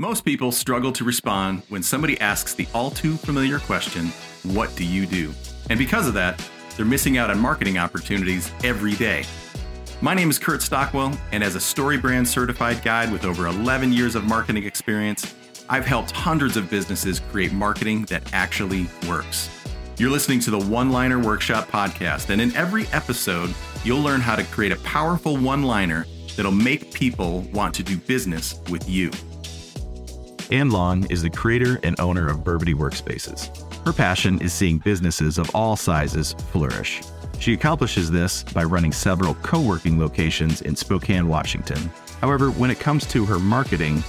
Most people struggle to respond when somebody asks the all too familiar question, What do you do? And because of that, they're missing out on marketing opportunities every day. My name is Kurt Stockwell, and as a StoryBrand certified guide with over 11 years of marketing experience, I've helped hundreds of businesses create marketing that actually works. You're listening to the One Liner Workshop podcast, and in every episode, you'll learn how to create a powerful one liner that'll make people want to do business with you. Ann Long is the creator and owner of Burbity Workspaces. Her passion is seeing businesses of all sizes flourish. She accomplishes this by running several co working locations in Spokane, Washington. However, when it comes to her marketing,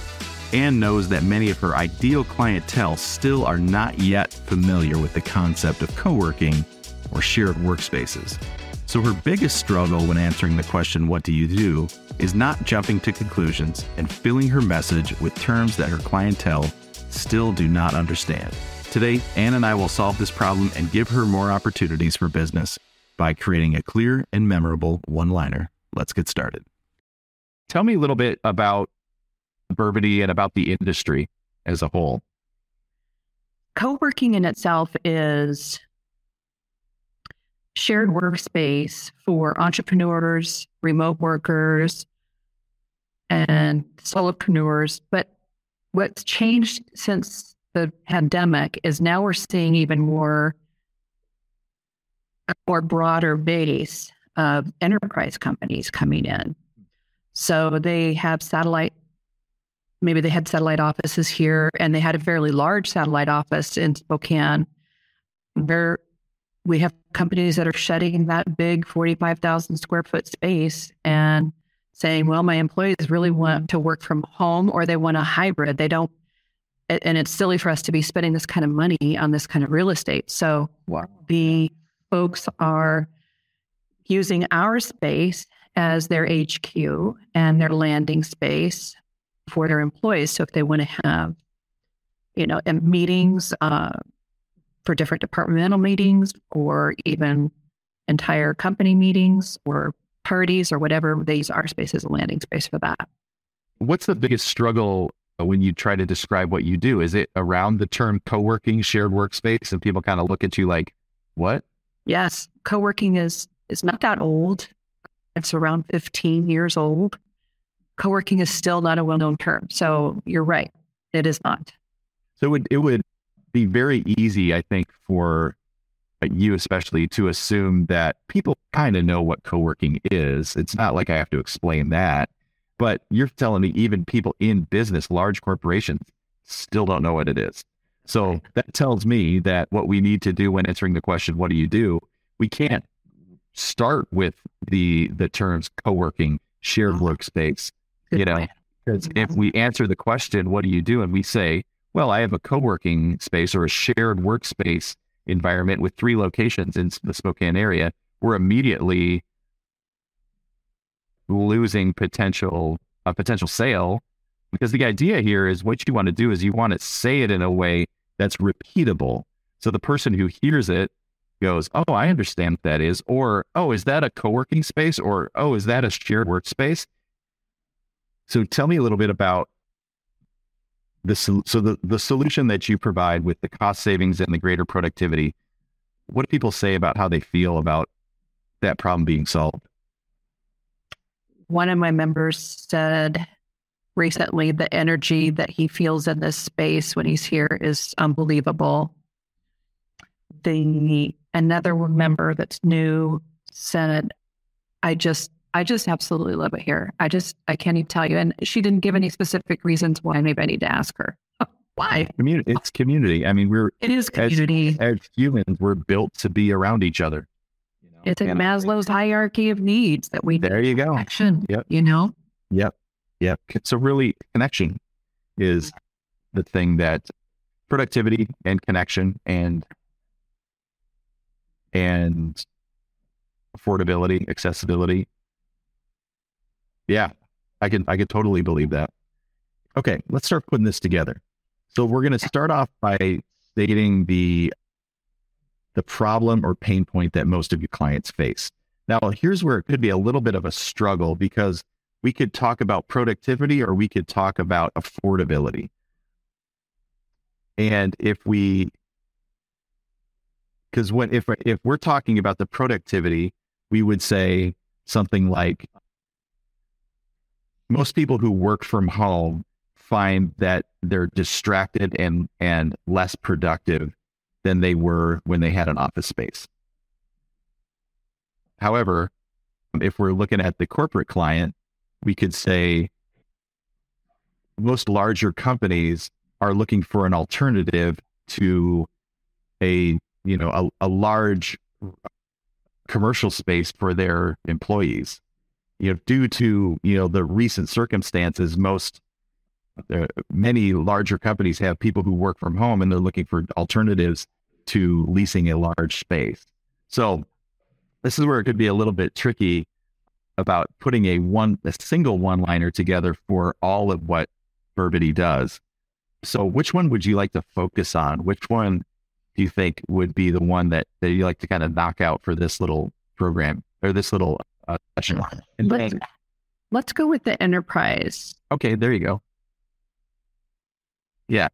Ann knows that many of her ideal clientele still are not yet familiar with the concept of co working or shared workspaces. So, her biggest struggle when answering the question, What do you do? Is not jumping to conclusions and filling her message with terms that her clientele still do not understand. Today, Ann and I will solve this problem and give her more opportunities for business by creating a clear and memorable one liner. Let's get started. Tell me a little bit about Burbity and about the industry as a whole. Co working in itself is shared workspace for entrepreneurs, remote workers, and solopreneurs. But what's changed since the pandemic is now we're seeing even more more broader base of enterprise companies coming in. So they have satellite, maybe they had satellite offices here and they had a fairly large satellite office in Spokane. There, we have companies that are shutting that big 45,000 square foot space and saying, well, my employees really want to work from home or they want a hybrid. They don't, and it's silly for us to be spending this kind of money on this kind of real estate. So wow. the folks are using our space as their HQ and their landing space for their employees. So if they want to have, you know, meetings uh, for different departmental meetings or even entire company meetings or parties or whatever, they use our space as a landing space for that. What's the biggest struggle uh, when you try to describe what you do? Is it around the term co working, shared workspace, and people kind of look at you like, what? Yes, co-working is is not that old. It's around 15 years old. Co-working is still not a well-known term. So you're right. It is not. So it would, it would be very easy, I think, for you especially to assume that people kind of know what co-working is. It's not like I have to explain that. But you're telling me even people in business, large corporations, still don't know what it is. So that tells me that what we need to do when answering the question, what do you do? We can't start with the the terms co-working, shared uh-huh. workspace, Good you know, because if we answer the question, what do you do? And we say, well, I have a co-working space or a shared workspace environment with three locations in the Spokane area, we're immediately losing potential a potential sale because the idea here is what you want to do is you want to say it in a way that's repeatable. So the person who hears it goes, Oh, I understand what that is. Or, Oh, is that a co working space? Or, Oh, is that a shared workspace? So tell me a little bit about the, so the, the solution that you provide with the cost savings and the greater productivity. What do people say about how they feel about that problem being solved? One of my members said recently the energy that he feels in this space when he's here is unbelievable. The another member that's new said, I just I just absolutely love it here. I just I can't even tell you. And she didn't give any specific reasons why. Maybe I need to ask her. why? Community. It's community. I mean, we're it is community. As, as humans, we're built to be around each other. You know? It's a Maslow's hierarchy of needs that we there you go. Action. Yep. You know. Yep. Yep. So really connection is the thing that productivity and connection and and affordability, accessibility. Yeah, I can I can totally believe that. Okay, let's start putting this together. So we're going to start off by stating the the problem or pain point that most of your clients face. Now, here's where it could be a little bit of a struggle because we could talk about productivity or we could talk about affordability. And if we, because when if if we're talking about the productivity, we would say something like most people who work from home find that they're distracted and and less productive than they were when they had an office space. However, if we're looking at the corporate client, we could say most larger companies are looking for an alternative to a you know a, a large commercial space for their employees you know due to you know the recent circumstances most uh, many larger companies have people who work from home and they're looking for alternatives to leasing a large space so this is where it could be a little bit tricky about putting a one a single one liner together for all of what Burbity does. So which one would you like to focus on? Which one do you think would be the one that, that you like to kind of knock out for this little program or this little uh, session? Let's, let's go with the enterprise. Okay, there you go. Yeah.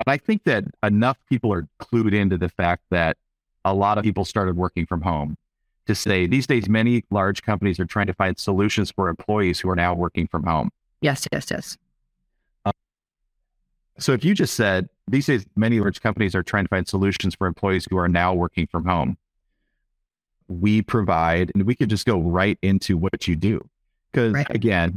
And I think that enough people are clued into the fact that a lot of people started working from home to say these days many large companies are trying to find solutions for employees who are now working from home. Yes, yes, yes. Um, so if you just said these days many large companies are trying to find solutions for employees who are now working from home, we provide, and we could just go right into what you do. Because right. again,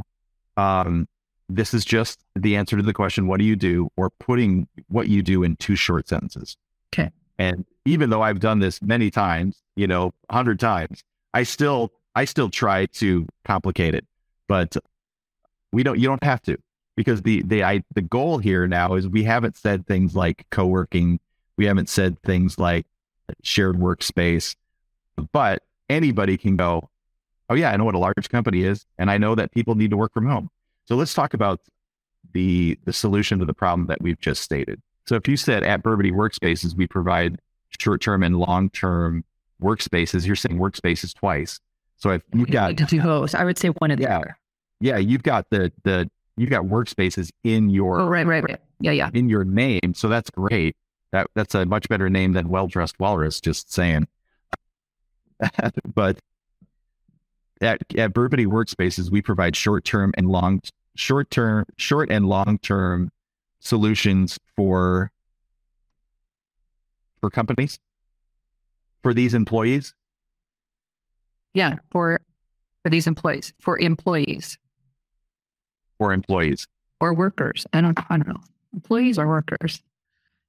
um, this is just the answer to the question, what do you do? Or putting what you do in two short sentences. Okay. And even though I've done this many times, you know, a hundred times, I still, I still try to complicate it, but we don't, you don't have to because the, the, I, the goal here now is we haven't said things like co-working. We haven't said things like shared workspace, but anybody can go, Oh yeah, I know what a large company is. And I know that people need to work from home. So let's talk about the, the solution to the problem that we've just stated. So if you said at Burbity Workspaces, we provide short-term and long-term workspaces, you're saying workspaces twice. So if you've got two hosts, I would say one of the yeah, other. Yeah, you've got the the you've got workspaces in your oh, right, right, right. Yeah, yeah. In your name. So that's great. That that's a much better name than well dressed walrus, just saying. but at, at Burbity Workspaces, we provide short term and long short term short and long term solutions for for companies for these employees. Yeah for for these employees for employees. For employees. Or workers. I don't i don't know. Employees or workers?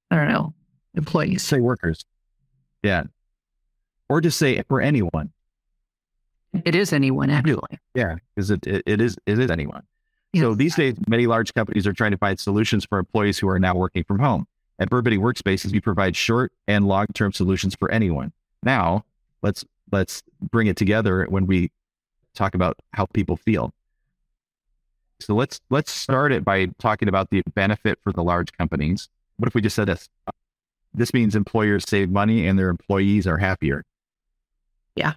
I don't know. Employees. Say workers. Yeah or just say for anyone it is anyone actually yeah because it, it, it is it is anyone so these days, many large companies are trying to find solutions for employees who are now working from home. At Burbity Workspaces, we provide short and long-term solutions for anyone. Now, let's let's bring it together when we talk about how people feel. So let's let's start it by talking about the benefit for the large companies. What if we just said this? This means employers save money and their employees are happier. Yeah.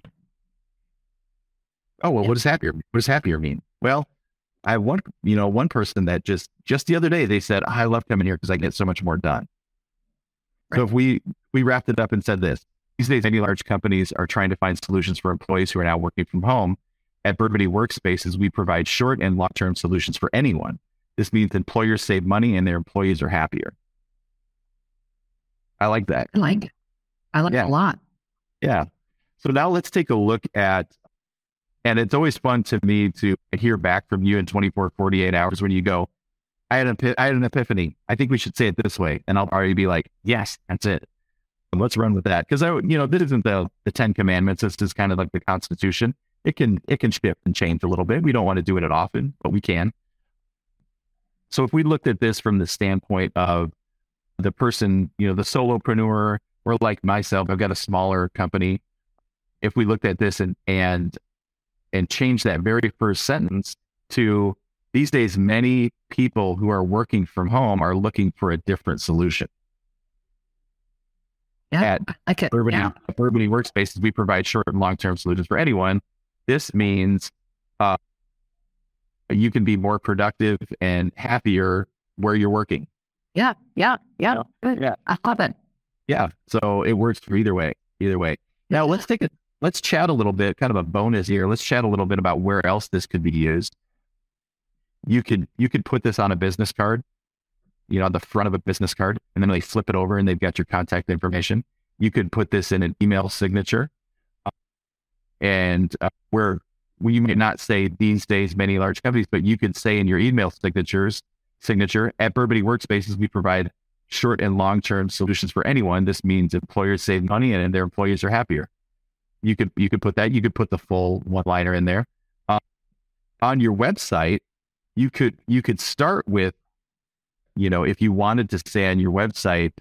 Oh well, yeah. what does happier? What does happier mean? Well, I have one, you know, one person that just just the other day they said, I love coming here because I get so much more done. Right. So if we we wrapped it up and said this, these days many large companies are trying to find solutions for employees who are now working from home. At Burbity Workspaces, we provide short and long-term solutions for anyone. This means employers save money and their employees are happier. I like that. I like it. I like yeah. it a lot. Yeah. So now let's take a look at and it's always fun to me to hear back from you in 24, 48 hours when you go, I had, an, I had an epiphany. I think we should say it this way. And I'll already be like, yes, that's it. And let's run with that. Cause I, you know, this isn't the, the 10 commandments. This is kind of like the constitution. It can, it can shift and change a little bit. We don't want to do it often, but we can. So if we looked at this from the standpoint of the person, you know, the solopreneur or like myself, I've got a smaller company. If we looked at this and, and and change that very first sentence to these days, many people who are working from home are looking for a different solution. Yeah, At okay. Burbity, yeah. Burbity Workspaces, we provide short and long term solutions for anyone. This means uh, you can be more productive and happier where you're working. Yeah, yeah, yeah. Good. Yeah. I love it. Yeah. So it works for either way. Either way. Now let's take a let's chat a little bit, kind of a bonus here. Let's chat a little bit about where else this could be used. You could you could put this on a business card, you know, on the front of a business card, and then they flip it over and they've got your contact information. You could put this in an email signature, uh, and uh, where we may not say these days many large companies, but you could say in your email signatures signature at Burbity Workspaces we provide short and long term solutions for anyone. This means employers save money and their employees are happier. You could you could put that. You could put the full one liner in there. Uh, on your website, you could you could start with, you know, if you wanted to say on your website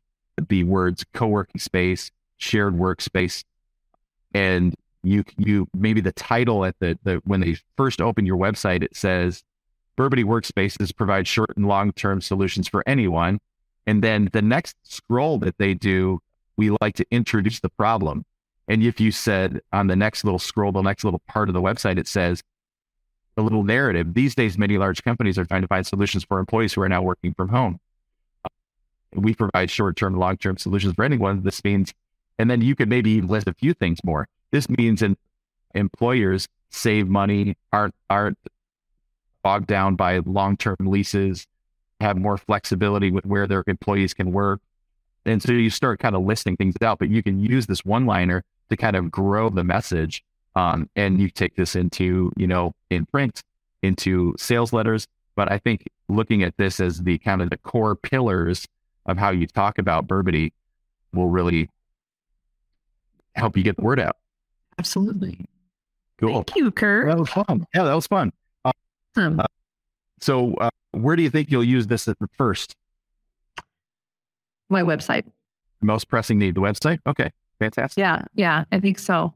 the words co-working space, shared workspace, and you you maybe the title at the the when they first open your website it says Burbity Workspaces provide short and long term solutions for anyone. And then the next scroll that they do, we like to introduce the problem. And if you said on the next little scroll, the next little part of the website, it says a little narrative. These days, many large companies are trying to find solutions for employees who are now working from home. We provide short term, long term solutions for anyone. This means, and then you could maybe even list a few things more. This means in, employers save money, aren't, aren't bogged down by long term leases, have more flexibility with where their employees can work. And so you start kind of listing things out, but you can use this one liner to kind of grow the message. Um, and you take this into, you know, in print, into sales letters. But I think looking at this as the kind of the core pillars of how you talk about Burbity will really help you get the word out. Absolutely. Cool. Thank you, Kurt. That was fun. Yeah, that was fun. Awesome. Uh, so, uh, where do you think you'll use this at the first? My website. Most pressing need, the website? Okay, fantastic. Yeah, yeah, I think so.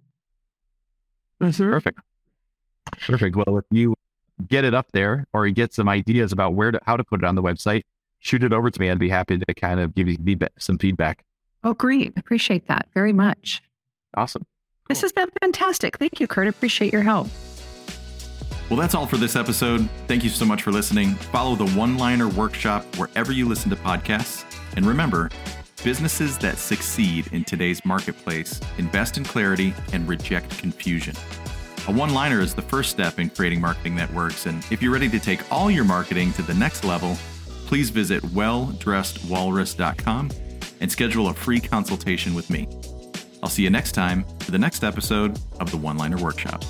Perfect. Perfect. Well, if you get it up there or you get some ideas about where to, how to put it on the website, shoot it over to me. I'd be happy to kind of give you feedback, some feedback. Oh, great. Appreciate that very much. Awesome. This has been fantastic. Thank you, Kurt. Appreciate your help. Well, that's all for this episode. Thank you so much for listening. Follow the One Liner Workshop wherever you listen to podcasts. And remember, businesses that succeed in today's marketplace invest in clarity and reject confusion. A one liner is the first step in creating marketing that works. And if you're ready to take all your marketing to the next level, please visit welldressedwalrus.com and schedule a free consultation with me. I'll see you next time for the next episode of the One Liner Workshop.